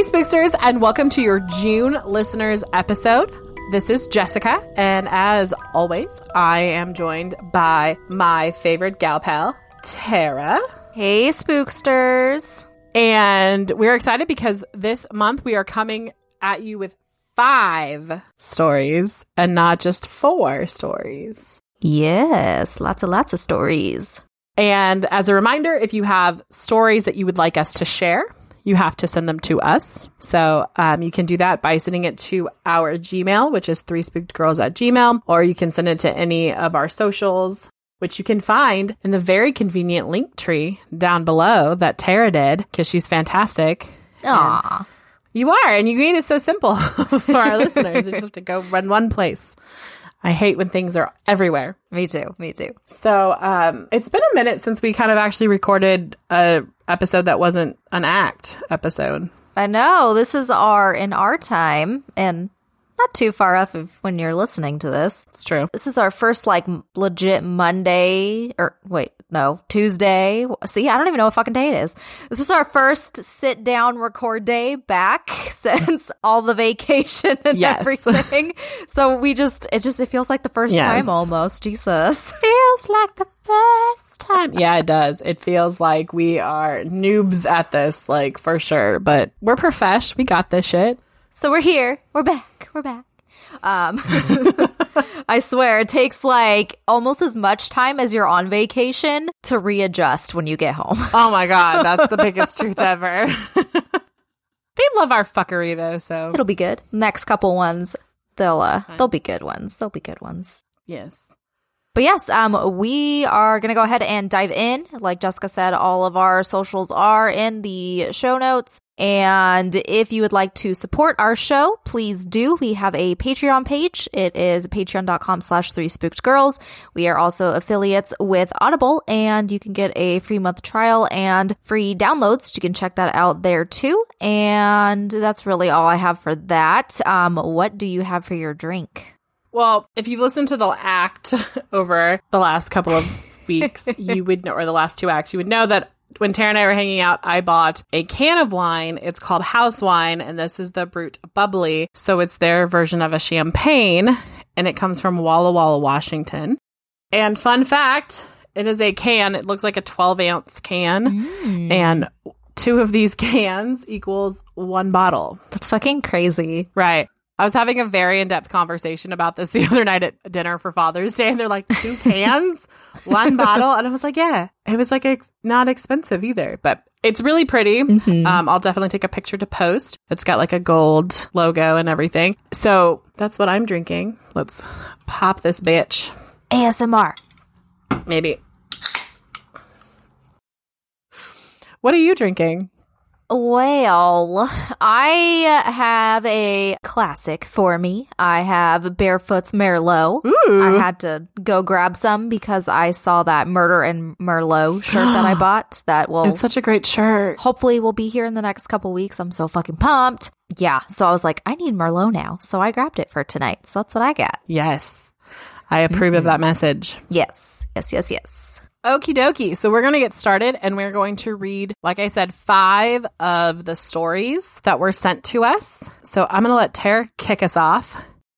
Hey, Spooksters, and welcome to your June listeners episode. This is Jessica, and as always, I am joined by my favorite gal pal, Tara. Hey, spooksters. And we're excited because this month we are coming at you with five stories and not just four stories. Yes, lots and lots of stories. And as a reminder, if you have stories that you would like us to share, you have to send them to us. So um, you can do that by sending it to our Gmail, which is three spooked girls at Gmail, or you can send it to any of our socials, which you can find in the very convenient link tree down below that Tara did because she's fantastic. Aw. You are, and you made it so simple for our listeners. You just have to go run one place. I hate when things are everywhere. Me too. Me too. So um, it's been a minute since we kind of actually recorded a episode that wasn't an act episode. I know this is our in our time and not too far off of when you're listening to this. It's true. This is our first like legit Monday or wait, no, Tuesday. See, I don't even know what fucking day it is. This was our first sit down record day back since all the vacation and Yes. everything. so we just it just it feels like the first Yes. time almost. Jesus. Feels like the first time. yeah, it does. It feels like we are noobs at this, like for sure. But we're profesh. We got this shit. So we're here. We're back. We're back. Um, I swear it takes like almost as much time as you're on vacation to readjust when you get home. Oh my god, that's the biggest truth ever. they love our fuckery though, so It'll be good. Next couple ones, they'll uh, they'll be good ones. They'll be good ones. yes. But yes, um, we are gonna go ahead and dive in. Like Jessica said, all of our socials are in the show notes. And if you would like to support our show, please do. We have a Patreon page. It is patreon.com slash three spooked girls. We are also affiliates with Audible and you can get a free month trial and free downloads. You can check that out there too. And that's really all I have for that. Um, what do you have for your drink? Well, if you've listened to the act over the last couple of weeks, you would know, or the last two acts, you would know that when Tara and I were hanging out, I bought a can of wine. It's called House Wine, and this is the Brut Bubbly. So it's their version of a champagne, and it comes from Walla Walla, Washington. And fun fact, it is a can. It looks like a 12 ounce can, mm. and two of these cans equals one bottle. That's fucking crazy. Right. I was having a very in depth conversation about this the other night at dinner for Father's Day, and they're like, two cans, one bottle. And I was like, yeah, it was like ex- not expensive either, but it's really pretty. Um, I'll definitely take a picture to post. It's got like a gold logo and everything. So that's what I'm drinking. Let's pop this bitch. ASMR. Maybe. What are you drinking? Well, I have a classic for me. I have Barefoot's Merlot. Ooh. I had to go grab some because I saw that Murder and Merlot shirt that I bought that will It's such a great shirt. hopefully will be here in the next couple weeks. I'm so fucking pumped. Yeah, so I was like, I need Merlot now. So I grabbed it for tonight. So that's what I got. Yes. I approve of mm-hmm. that message. Yes, yes, yes, yes. Okie dokie. So we're going to get started and we're going to read, like I said, five of the stories that were sent to us. So I'm going to let Tara kick us off.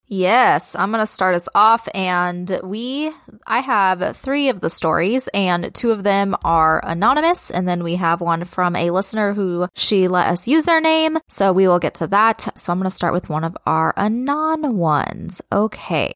Yes, I'm going to start us off and we I have 3 of the stories and two of them are anonymous and then we have one from a listener who she let us use their name. So we will get to that. So I'm going to start with one of our anon ones. Okay.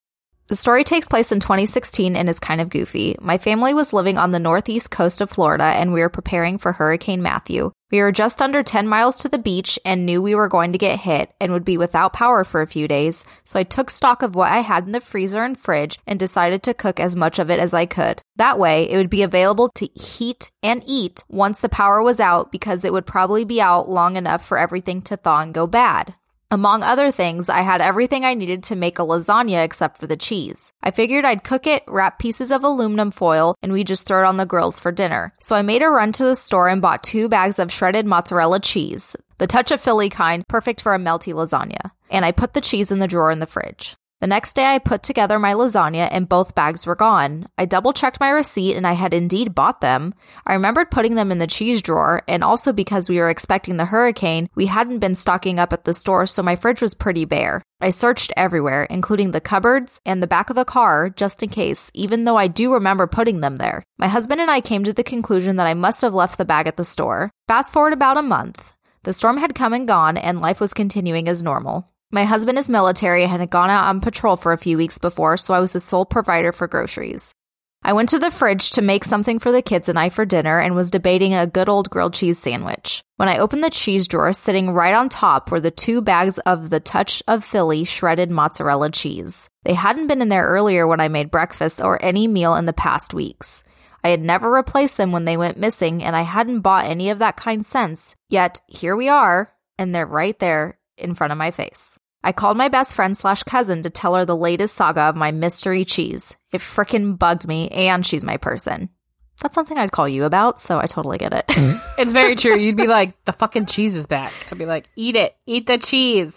The story takes place in 2016 and is kind of goofy. My family was living on the northeast coast of Florida and we were preparing for Hurricane Matthew. We were just under 10 miles to the beach and knew we were going to get hit and would be without power for a few days, so I took stock of what I had in the freezer and fridge and decided to cook as much of it as I could. That way, it would be available to heat and eat once the power was out because it would probably be out long enough for everything to thaw and go bad. Among other things, I had everything I needed to make a lasagna except for the cheese. I figured I'd cook it, wrap pieces of aluminum foil, and we just throw it on the grills for dinner. So I made a run to the store and bought two bags of shredded mozzarella cheese, the touch of Philly kind, perfect for a melty lasagna. And I put the cheese in the drawer in the fridge. The next day, I put together my lasagna and both bags were gone. I double checked my receipt and I had indeed bought them. I remembered putting them in the cheese drawer, and also because we were expecting the hurricane, we hadn't been stocking up at the store, so my fridge was pretty bare. I searched everywhere, including the cupboards and the back of the car, just in case, even though I do remember putting them there. My husband and I came to the conclusion that I must have left the bag at the store. Fast forward about a month. The storm had come and gone, and life was continuing as normal. My husband is military and had gone out on patrol for a few weeks before, so I was the sole provider for groceries. I went to the fridge to make something for the kids and I for dinner and was debating a good old grilled cheese sandwich. When I opened the cheese drawer, sitting right on top were the two bags of the Touch of Philly shredded mozzarella cheese. They hadn't been in there earlier when I made breakfast or any meal in the past weeks. I had never replaced them when they went missing, and I hadn't bought any of that kind since. Yet, here we are, and they're right there in front of my face. I called my best friend slash cousin to tell her the latest saga of my mystery cheese. It frickin' bugged me, and she's my person. That's something I'd call you about, so I totally get it. Mm-hmm. It's very true. You'd be like, the fucking cheese is back. I'd be like, eat it. Eat the cheese.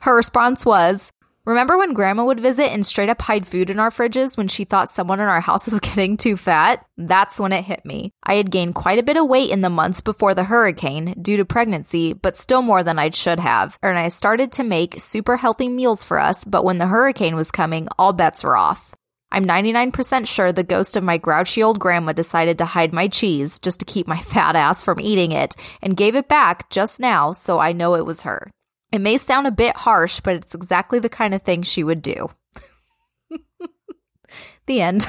Her response was, Remember when grandma would visit and straight up hide food in our fridges when she thought someone in our house was getting too fat? That's when it hit me. I had gained quite a bit of weight in the months before the hurricane due to pregnancy, but still more than I should have. And I started to make super healthy meals for us, but when the hurricane was coming, all bets were off. I'm 99% sure the ghost of my grouchy old grandma decided to hide my cheese just to keep my fat ass from eating it and gave it back just now, so I know it was her. It may sound a bit harsh, but it's exactly the kind of thing she would do. the end.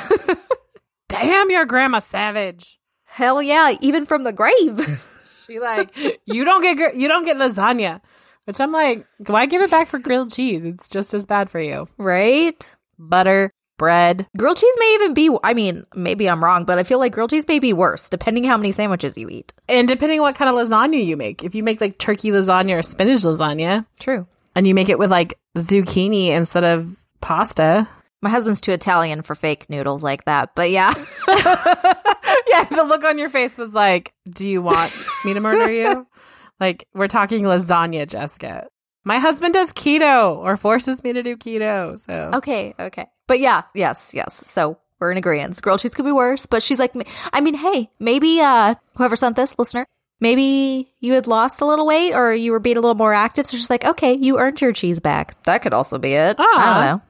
Damn, your grandma savage. Hell yeah, even from the grave. She like, you don't get gr- you don't get lasagna, which I'm like, why give it back for grilled cheese? It's just as bad for you. right? Butter, bread. Grilled cheese may even be, I mean, maybe I'm wrong, but I feel like grilled cheese may be worse depending how many sandwiches you eat. And depending what kind of lasagna you make, if you make like turkey lasagna or spinach lasagna, True. and you make it with like zucchini instead of pasta. My husband's too Italian for fake noodles like that, but yeah. yeah, the look on your face was like, "Do you want me to murder you?" like we're talking lasagna, Jessica. My husband does keto or forces me to do keto, so okay, okay. But yeah, yes, yes. So we're in agreement. Grilled cheese could be worse, but she's like, I mean, hey, maybe uh whoever sent this listener, maybe you had lost a little weight or you were being a little more active. So she's like, okay, you earned your cheese back. That could also be it. I don't know.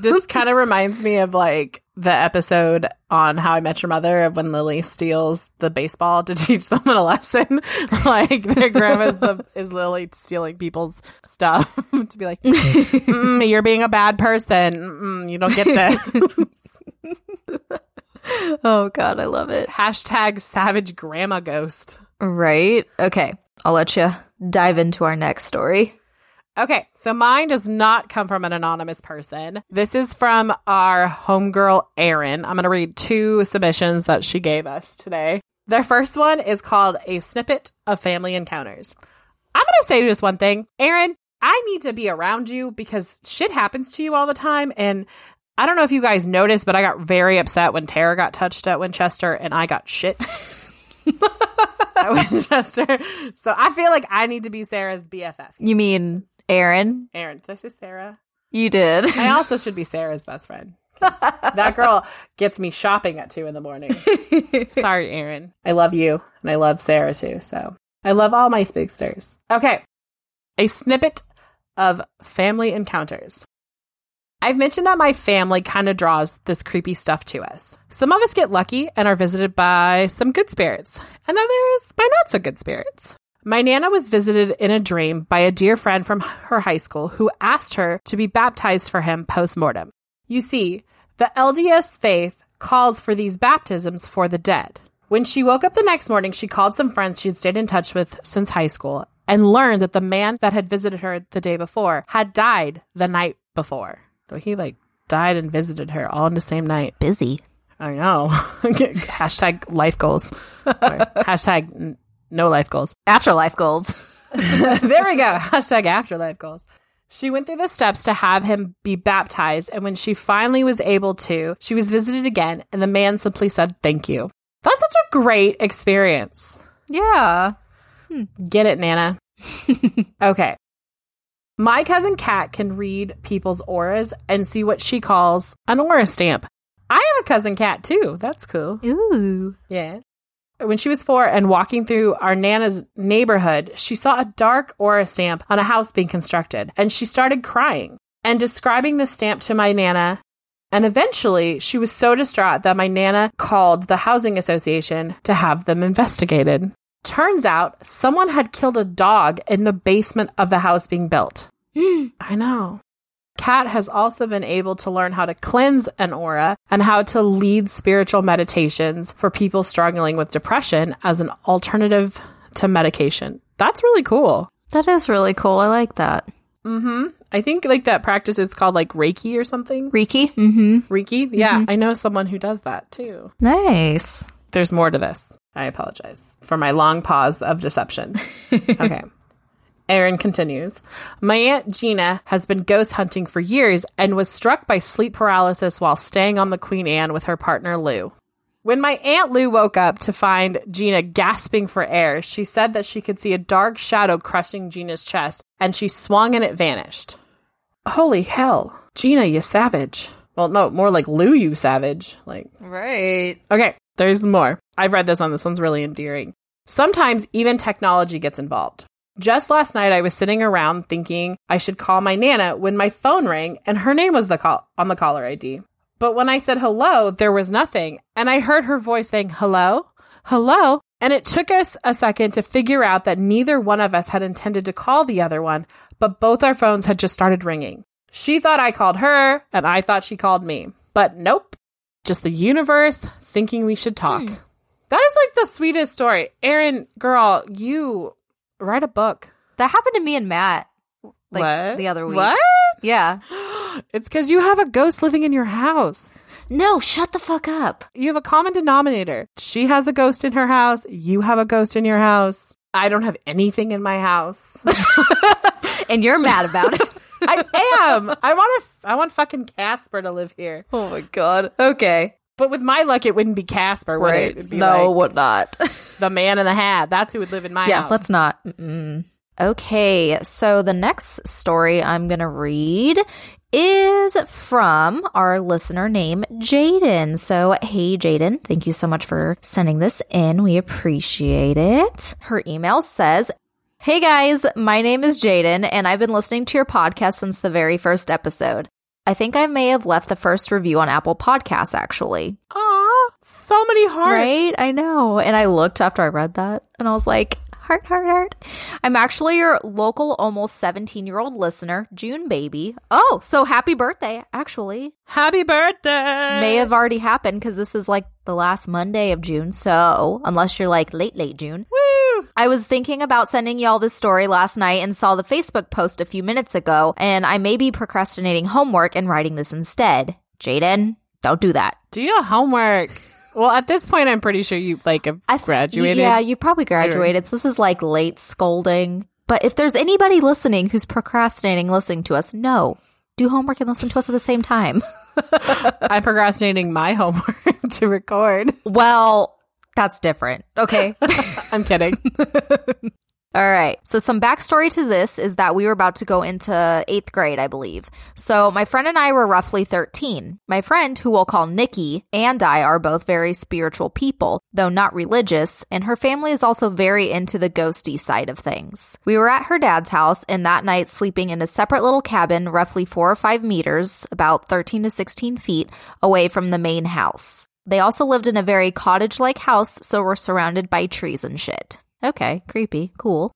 This kind of reminds me of like the episode on How I Met Your Mother of when Lily steals the baseball to teach someone a lesson. like their grandma's the, is Lily stealing people's stuff to be like, mm, "You're being a bad person. Mm, you don't get this." Oh god, I love it. Hashtag Savage Grandma Ghost. Right? Okay. I'll let you dive into our next story. Okay, so mine does not come from an anonymous person. This is from our homegirl, Erin. I'm going to read two submissions that she gave us today. Their first one is called A Snippet of Family Encounters. I'm going to say just one thing. Erin, I need to be around you because shit happens to you all the time. And I don't know if you guys noticed, but I got very upset when Tara got touched at Winchester and I got shit at Winchester. So I feel like I need to be Sarah's BFF. You mean Erin? Erin, did I say Sarah? You did. I also should be Sarah's best friend. That girl gets me shopping at two in the morning. Sorry, Erin. I love you and I love Sarah too. So I love all my spigsters. Okay. A snippet of family encounters. I've mentioned that my family kind of draws this creepy stuff to us. Some of us get lucky and are visited by some good spirits, and others by not so good spirits. My Nana was visited in a dream by a dear friend from her high school who asked her to be baptized for him post mortem. You see, the LDS faith calls for these baptisms for the dead. When she woke up the next morning, she called some friends she'd stayed in touch with since high school and learned that the man that had visited her the day before had died the night before. So he like died and visited her all in the same night. Busy. I know. Hashtag life goals. Hashtag no life goals. Afterlife goals. there we go. Hashtag afterlife goals. She went through the steps to have him be baptized, and when she finally was able to, she was visited again, and the man simply said, Thank you. That's such a great experience. Yeah. Hmm. Get it, Nana. okay. My cousin Kat can read people's auras and see what she calls an aura stamp. I have a cousin cat too. That's cool. Ooh. Yeah. When she was four and walking through our Nana's neighborhood, she saw a dark aura stamp on a house being constructed and she started crying and describing the stamp to my Nana. And eventually, she was so distraught that my Nana called the housing association to have them investigated. Turns out someone had killed a dog in the basement of the house being built. I know. Kat has also been able to learn how to cleanse an aura and how to lead spiritual meditations for people struggling with depression as an alternative to medication. That's really cool. That is really cool. I like that. Mm-hmm. I think like that practice is called like Reiki or something. Reiki? Mm-hmm. Reiki? Yeah, I know someone who does that too. Nice. There's more to this. I apologize for my long pause of deception. okay. Erin continues. My Aunt Gina has been ghost hunting for years and was struck by sleep paralysis while staying on the Queen Anne with her partner Lou. When my Aunt Lou woke up to find Gina gasping for air, she said that she could see a dark shadow crushing Gina's chest and she swung and it vanished. Holy hell. Gina, you savage. Well, no, more like Lou, you savage. Like, Right. Okay, there's more. I've read this one. This one's really endearing. Sometimes even technology gets involved. Just last night, I was sitting around thinking I should call my Nana when my phone rang and her name was the call on the caller ID. But when I said hello, there was nothing. And I heard her voice saying, hello, hello. And it took us a second to figure out that neither one of us had intended to call the other one, but both our phones had just started ringing. She thought I called her and I thought she called me. But nope, just the universe thinking we should talk. Hmm. That is like the sweetest story. Erin, girl, you write a book. That happened to me and Matt like what? the other week. What? Yeah. It's because you have a ghost living in your house. No, shut the fuck up. You have a common denominator. She has a ghost in her house. You have a ghost in your house. I don't have anything in my house. And you're mad about it. I am. I want to. I want fucking Casper to live here. oh my god. Okay. But with my luck, it wouldn't be Casper, would it? It'd be No, like what not? the man in the hat. That's who would live in my yeah, house. let's not. Mm-mm. Okay, so the next story I'm going to read is from our listener named Jaden. So, hey, Jaden, thank you so much for sending this in. We appreciate it. Her email says, Hey guys, my name is Jaden, and I've been listening to your podcast since the very first episode. I think I may have left the first review on Apple Podcasts, actually. Aw, so many hearts. Right? I know. And I looked after I read that and I was like, heart, heart, heart. I'm actually your local almost 17 year old listener, June baby. Oh, so happy birthday, actually. Happy birthday. May have already happened because this is like the last Monday of June. So, unless you're like late, late June. Woo. I was thinking about sending y'all this story last night and saw the Facebook post a few minutes ago, and I may be procrastinating homework and writing this instead. Jaden, don't do that. Do your homework. Well, at this point, I'm pretty sure you like have I've- graduated. Yeah, you probably graduated. So this is like late scolding. But if there's anybody listening who's procrastinating listening to us, no. Do homework and listen to us at the same time. I'm procrastinating my homework to record. well, that's different. Okay. I'm kidding. All right. So, some backstory to this is that we were about to go into eighth grade, I believe. So, my friend and I were roughly 13. My friend, who we'll call Nikki, and I are both very spiritual people, though not religious, and her family is also very into the ghosty side of things. We were at her dad's house, and that night sleeping in a separate little cabin, roughly four or five meters, about 13 to 16 feet away from the main house. They also lived in a very cottage like house, so we're surrounded by trees and shit. Okay, creepy, cool.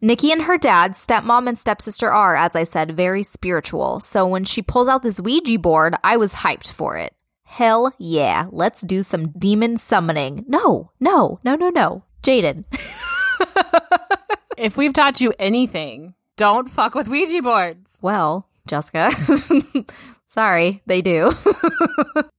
Nikki and her dad, stepmom and stepsister are, as I said, very spiritual. So when she pulls out this Ouija board, I was hyped for it. Hell yeah, let's do some demon summoning. No, no, no, no, no. Jaden. If we've taught you anything, don't fuck with Ouija boards. Well, Jessica. Sorry, they do.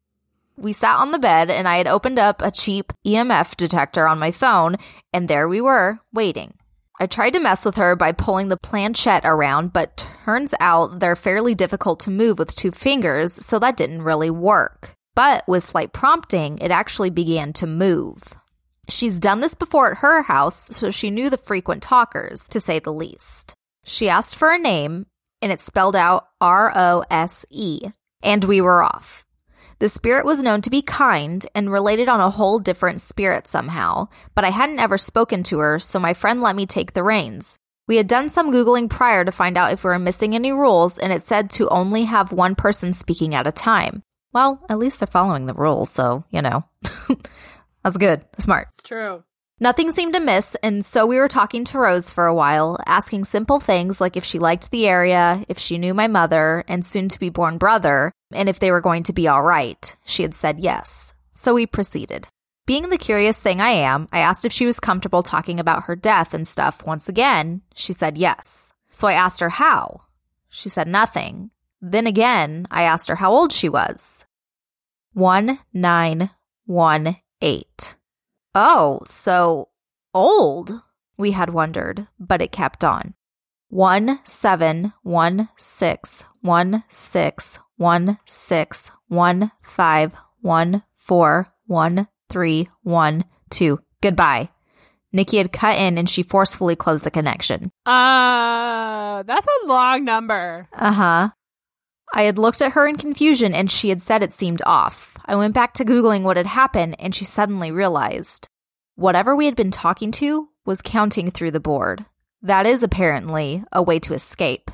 we sat on the bed and I had opened up a cheap EMF detector on my phone, and there we were, waiting. I tried to mess with her by pulling the planchette around, but turns out they're fairly difficult to move with two fingers, so that didn't really work. But with slight prompting, it actually began to move. She's done this before at her house, so she knew the frequent talkers, to say the least. She asked for a name, and it spelled out R O S E, and we were off. The spirit was known to be kind and related on a whole different spirit somehow, but I hadn't ever spoken to her, so my friend let me take the reins. We had done some Googling prior to find out if we were missing any rules, and it said to only have one person speaking at a time. Well, at least they're following the rules, so, you know. That's good. Smart. It's true. Nothing seemed to miss, and so we were talking to Rose for a while, asking simple things like if she liked the area, if she knew my mother and soon to be born brother, and if they were going to be all right. She had said yes. So we proceeded. Being the curious thing I am, I asked if she was comfortable talking about her death and stuff once again. She said yes. So I asked her how. She said nothing. Then again, I asked her how old she was. 1918. Oh, so old, we had wondered, but it kept on. One seven one six one six one six one five one four one three one two. Goodbye. Nikki had cut in and she forcefully closed the connection. Uh, that's a long number. Uh huh. I had looked at her in confusion and she had said it seemed off. I went back to Googling what had happened and she suddenly realized whatever we had been talking to was counting through the board. That is apparently a way to escape.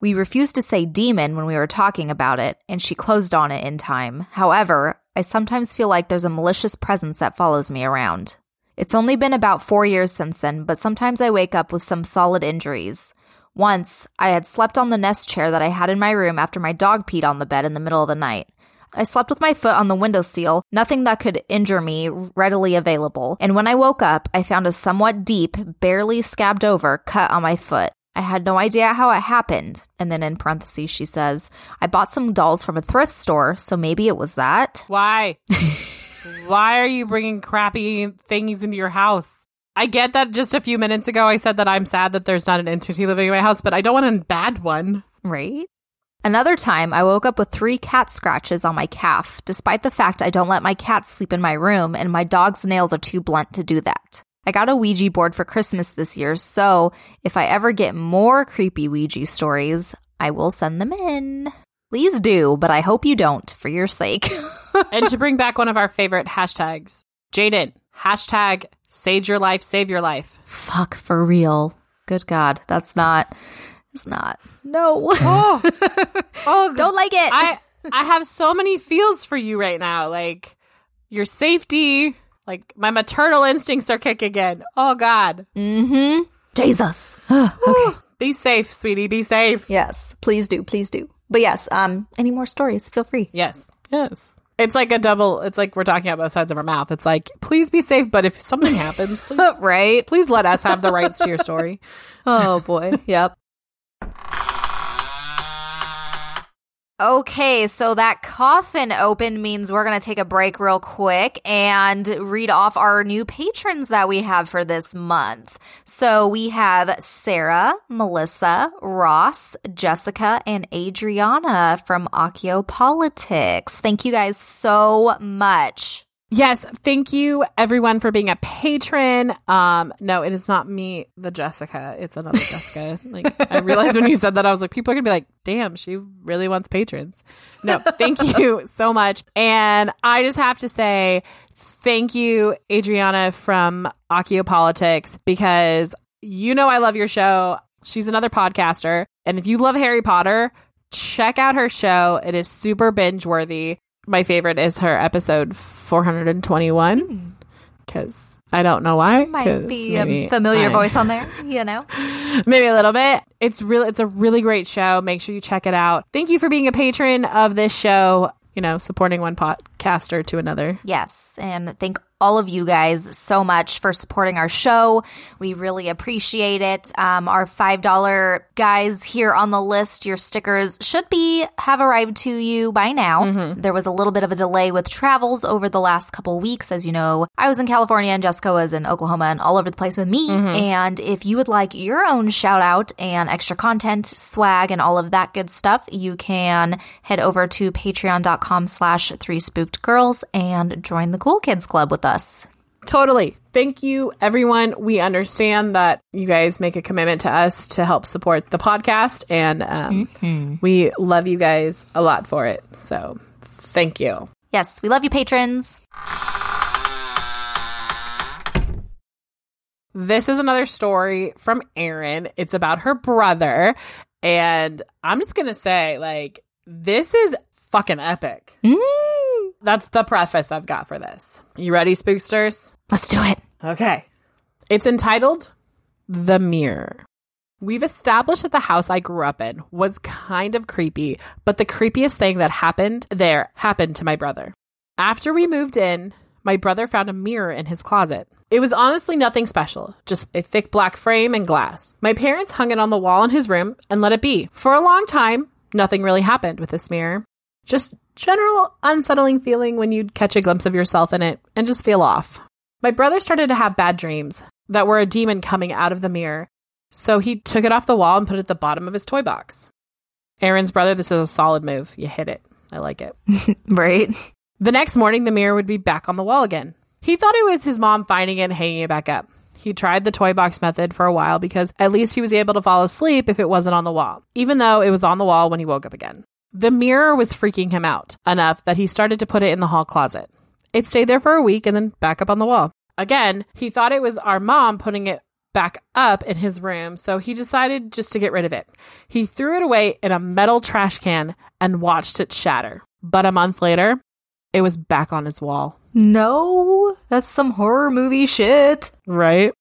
We refused to say demon when we were talking about it, and she closed on it in time. However, I sometimes feel like there's a malicious presence that follows me around. It's only been about four years since then, but sometimes I wake up with some solid injuries. Once, I had slept on the nest chair that I had in my room after my dog peed on the bed in the middle of the night. I slept with my foot on the windowsill, nothing that could injure me readily available. And when I woke up, I found a somewhat deep, barely scabbed over cut on my foot. I had no idea how it happened. And then in parentheses, she says, I bought some dolls from a thrift store, so maybe it was that. Why? Why are you bringing crappy things into your house? I get that just a few minutes ago I said that I'm sad that there's not an entity living in my house, but I don't want a bad one. Right? Another time, I woke up with three cat scratches on my calf, despite the fact I don't let my cats sleep in my room and my dog's nails are too blunt to do that. I got a Ouija board for Christmas this year, so if I ever get more creepy Ouija stories, I will send them in. Please do, but I hope you don't, for your sake. and to bring back one of our favorite hashtags, Jaden, hashtag save your life, save your life. Fuck, for real. Good God, that's not, it's not. No. Oh, oh don't like it. I, I have so many feels for you right now. Like your safety, like my maternal instincts are kicking in. Oh God. mm-hmm. Jesus. okay. Be safe, sweetie. Be safe. Yes, please do, please do. But yes, um, any more stories? Feel free. Yes. Yes. It's like a double. It's like we're talking about both sides of our mouth. It's like, please be safe, but if something happens, please, right? please let us have the rights to your story. Oh boy. yep. Okay, so that coffin open means we're going to take a break real quick and read off our new patrons that we have for this month. So we have Sarah, Melissa, Ross, Jessica, and Adriana from Accio Politics. Thank you guys so much. Yes, thank you everyone for being a patron. Um, no, it is not me, the Jessica. It's another Jessica. Like I realized when you said that, I was like, people are gonna be like, "Damn, she really wants patrons." No, thank you so much. And I just have to say, thank you, Adriana from Accio Politics, because you know I love your show. She's another podcaster, and if you love Harry Potter, check out her show. It is super binge worthy. My favorite is her episode 421 because I don't know why. Might be a familiar I- voice on there, you know? maybe a little bit. It's really it's a really great show. Make sure you check it out. Thank you for being a patron of this show. You know, supporting one podcaster to another. Yes, and thank all of you guys so much for supporting our show. We really appreciate it. Um, our five dollar guys here on the list, your stickers should be have arrived to you by now. There was a little bit of a delay with travels over the last couple weeks, as you know. I was in California and Jessica was in Oklahoma and all over the place with me. And if you would like your own shout out and extra content, swag, and all of that good stuff, you can head over to patreon.com slash three spooked girls and join the cool kids club with us. Totally. Thank you, everyone. We understand that you guys make a commitment to us to help support the podcast, and um, we love you guys a lot for it. So, thank you. Yes, we love you, patrons. This is another story from Erin. It's about her brother, and I'm just gonna say, like, this is fucking epic. That's the preface I've got for this. You ready, spooksters? Let's do it. Okay. It's entitled The Mirror. We've established that the house I grew up in was kind of creepy, but the creepiest thing that happened there happened to my brother. After we moved in, my brother found a mirror in his closet. It was honestly nothing special, just a thick black frame and glass. My parents hung it on the wall in his room and let it be. For a long time, nothing really happened with this mirror. Just general unsettling feeling when you'd catch a glimpse of yourself in it and just feel off. My brother started to have bad dreams that were a demon coming out of the mirror, so he took it off the wall and put it at the bottom of his toy box. Erin's brother, this is a solid move. You hit it. I like it. Right. The next morning, the mirror would be back on the wall again. He thought it was his mom finding it and hanging it back up. He tried the toy box method for a while because at least he was able to fall asleep if it wasn't on the wall, even though it was on the wall when he woke up again. The mirror was freaking him out enough that he started to put it in the hall closet. It stayed there for a week and then back up on the wall. Again, he thought it was our mom putting it back up in his room, so he decided just to get rid of it. He threw it away in a metal trash can and watched it shatter. But a month later, it was back on his wall. No, that's some horror movie shit. Right?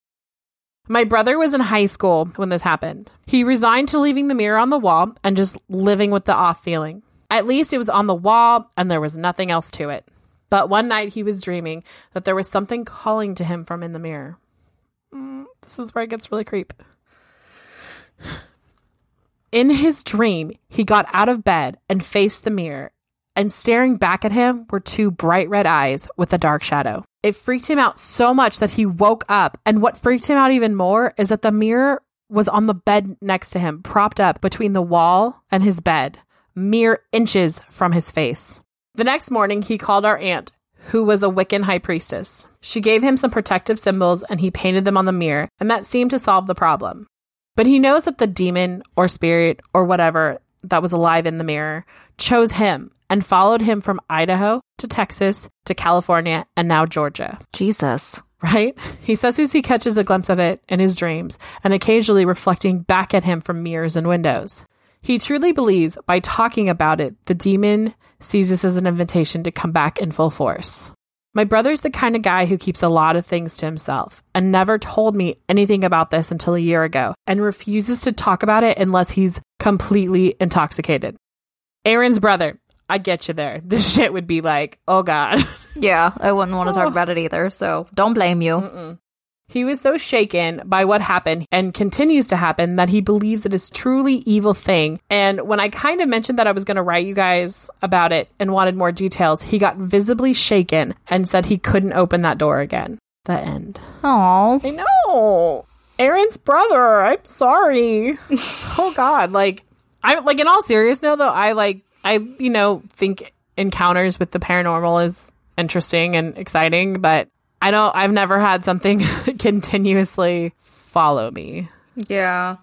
My brother was in high school when this happened. He resigned to leaving the mirror on the wall and just living with the off feeling. At least it was on the wall and there was nothing else to it. But one night he was dreaming that there was something calling to him from in the mirror. Mm, this is where it gets really creep. In his dream, he got out of bed and faced the mirror, and staring back at him were two bright red eyes with a dark shadow. It freaked him out so much that he woke up, and what freaked him out even more is that the mirror was on the bed next to him, propped up between the wall and his bed, mere inches from his face. The next morning, he called our aunt, who was a Wiccan high priestess. She gave him some protective symbols and he painted them on the mirror, and that seemed to solve the problem. But he knows that the demon or spirit or whatever that was alive in the mirror chose him and followed him from Idaho to Texas to California and now Georgia. Jesus. Right? He says he catches a glimpse of it in his dreams and occasionally reflecting back at him from mirrors and windows. He truly believes by talking about it, the demon sees this as an invitation to come back in full force. My brother's the kind of guy who keeps a lot of things to himself and never told me anything about this until a year ago and refuses to talk about it unless he's completely intoxicated. Erin's brother, I get you there. This shit would be like, oh God. Yeah, I wouldn't want to talk oh. about it either, so don't blame you. He was so shaken by what happened and continues to happen that he believes it is truly evil thing. And when I kind of mentioned that I was going to write you guys about it and wanted more details, he got visibly shaken and said he couldn't open that door again. The end. Aw. I know. Erin's brother. I'm sorry. oh God. Like I like in all seriousness though, I like I you know think encounters with the paranormal is interesting and exciting, but I don't I've never had something continuously follow me. Yeah.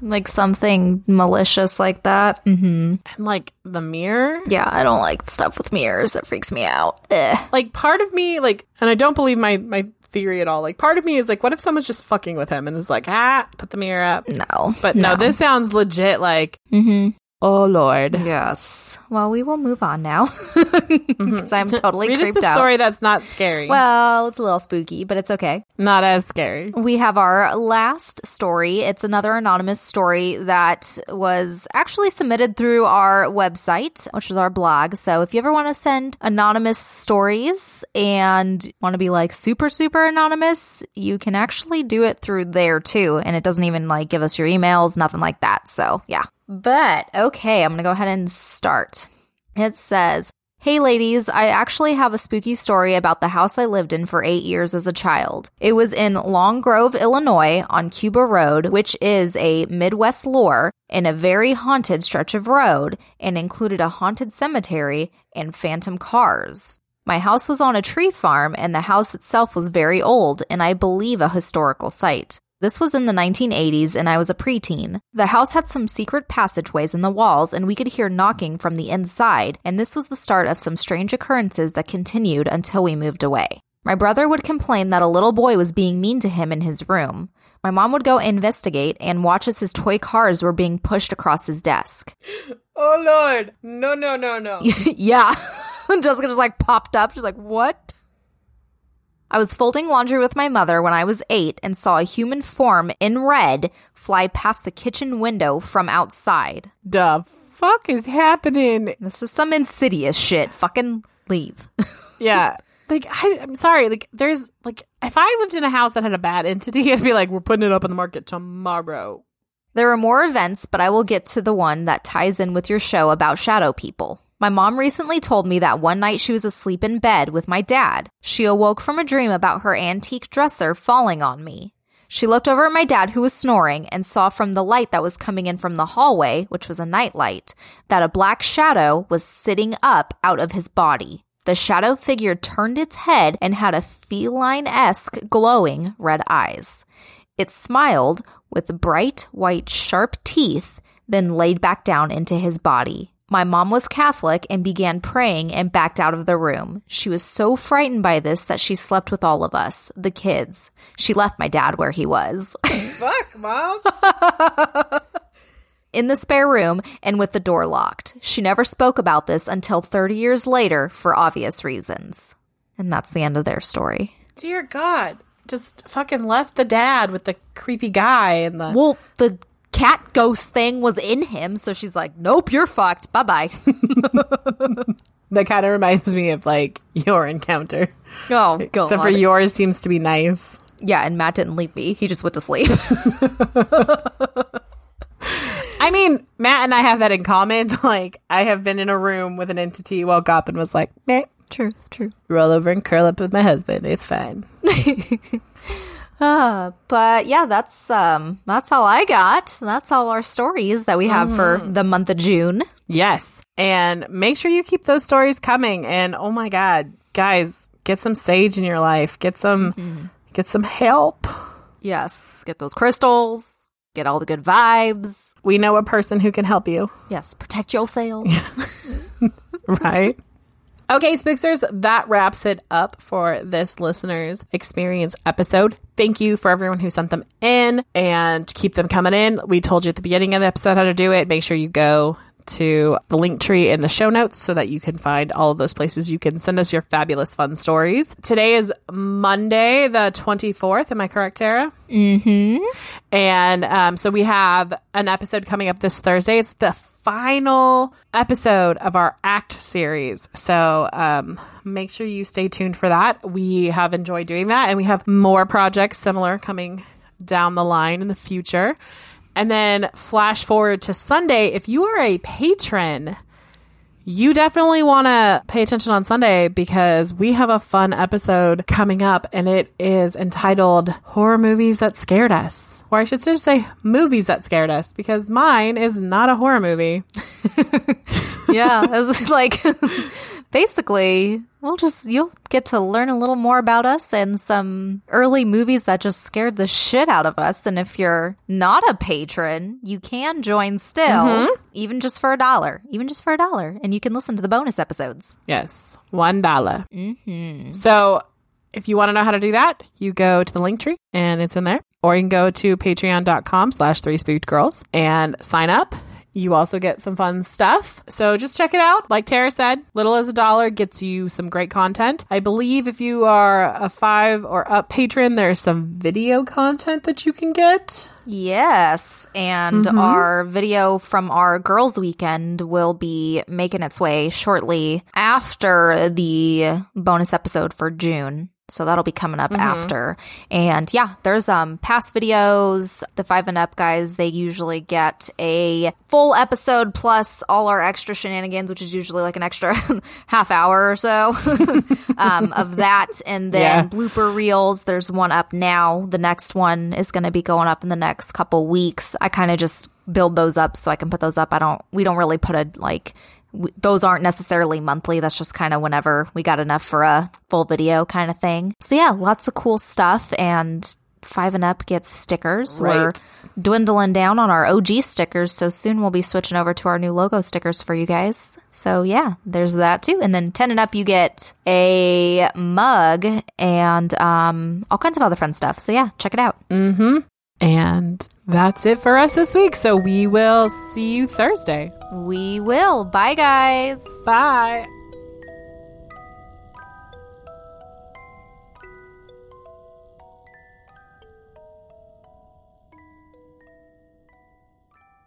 Like something malicious like that. Mm-hmm. And like the mirror, Yeah, I don't like stuff with mirrors. That freaks me out. Ugh. like part of me like and I don't believe my my theory at all. Like part of me is like what if someone's just fucking with him and is like, "Ah, put the mirror up." No. But no, this sounds legit like Mm-hmm. Oh Lord. Yes. Well, we will move on now because I'm totally Read us creeped a out. story that's not scary. Well, it's a little spooky, but it's okay. not as scary. We have our last story. It's another anonymous story that was actually submitted through our website, which is our blog. So if you ever want to send anonymous stories and want to be like super, super anonymous, you can actually do it through there too. And it doesn't even like give us your emails, nothing like that. So yeah. But okay, I'm going to go ahead and start. It says, Hey ladies, I actually have a spooky story about the house I lived in for eight years as a child. It was in Long Grove, Illinois on Cuba Road, which is a Midwest lore in a very haunted stretch of road and included a haunted cemetery and phantom cars. My house was on a tree farm and the house itself was very old and I believe a historical site. This was in the 1980s and I was a preteen. The house had some secret passageways in the walls and we could hear knocking from the inside, and this was the start of some strange occurrences that continued until we moved away. My brother would complain that a little boy was being mean to him in his room. My mom would go investigate and watch as his toy cars were being pushed across his desk. Oh Lord. No, no, no, no. yeah. Jessica just like popped up. She's like, what? I was folding laundry with my mother when I was eight and saw a human form in red fly past the kitchen window from outside. the fuck is happening? This is some insidious shit. Fucking leave. Yeah. Like I, I'm sorry. Like there's like if I lived in a house that had a bad entity, I'd be like, we're putting it up on the market tomorrow. There are more events, but I will get to the one that ties in with your show about shadow people. My mom recently told me that one night she was asleep in bed with my dad. She awoke from a dream about her antique dresser falling on me. She looked over at my dad, who was snoring, and saw from the light that was coming in from the hallway, which was a nightlight, that a black shadow was sitting up out of his body. The shadow figure turned its head and had a feline esque glowing red eyes. It smiled with bright white sharp teeth, then laid back down into his body. My mom was Catholic and began praying and backed out of the room. She was so frightened by this that she slept with all of us, the kids. She left my dad where he was. Fuck, mom. in the spare room and with the door locked. She never spoke about this until 30 years later for obvious reasons. And that's the end of their story. Dear God. Just fucking left the dad with the creepy guy and the Well, the cat ghost thing was in him, so she's like, nope, you're fucked. Bye bye. that kind of reminds me of like your encounter. oh, God. Except for yours seems to be nice. Yeah, and Matt didn't leave me. He just went to sleep. I mean, Matt and I have that in common. Like, I have been in a room with an entity while Gotham was like, meh, true, it's true. roll over and curl up with my husband. It's fine. Uh, but yeah, that's um that's all I got. That's all our stories that we have for the month of June. Yes. And make sure you keep those stories coming. And oh my God, guys, get some sage in your life. Get some, get some help. Yes, get those crystals, get all the good vibes. We know a person who can help you, Yes, protect your yourself. right? Okay, Spooksters, that wraps it up for this listener's experience episode. Thank you for everyone who sent them in and keep them coming in. We told you at the beginning of the episode how to do it. Make sure you go to the link tree in the show notes so that you can find all of those places you can send us your fabulous fun stories. Today is Monday, the 24th. Am I correct, Tara? mm-hmm. And um, so we have an episode coming up this Thursday. It's the final episode of our ACT series. So um, make sure you stay tuned for that. We have enjoyed doing that, and we have more projects similar coming down the line in the future. And then flash forward to Sunday. If you are a patron, you definitely want to pay attention on Sunday because we have a fun episode coming up and it is entitled Horror Movies That Scared Us. Or I should just say movies that scared us because mine is not a horror movie. Yeah, it's like basically we'll just you'll get to learn a little more about us and some early movies that just scared the shit out of us. And if you're not a patron, you can join still, mm-hmm. even just for a dollar, even just for a dollar, and you can listen to the bonus episodes. Yes, one dollar. Mm-hmm. So if you want to know how to do that, you go to the link tree and it's in there. Or you can go to patreon.com slash three spooked girls and sign up. You also get some fun stuff. So just check it out. Like Tara said, little as a dollar gets you some great content. I believe if you are a five or up patron, there's some video content that you can get. Yes, and mm-hmm. our video from our girls' weekend will be making its way shortly after the bonus episode for June. So that'll be coming up after. And yeah, there's um past videos. The 5 and up guys, they usually get a full episode plus all our extra shenanigans, which is usually like an extra half hour or so um of that and then Yeah. blooper reels. There's one up now. The next one is going to be going up in the next couple weeks. I kind of just build those up so I can put those up. I don't, we don't really put a like, those aren't necessarily monthly. That's just kind of whenever we got enough for a full video kind of thing. So yeah, lots of cool stuff and five and up gets stickers. We're dwindling down on our OG stickers. So soon we'll be switching over to our new logo stickers for you guys. So yeah, there's that too. And then 10 and up, you get a mug and um, all kinds of other fun stuff. So yeah, check it out. And that's it for us this week. So we will see you Thursday. We will. Bye, guys. Bye.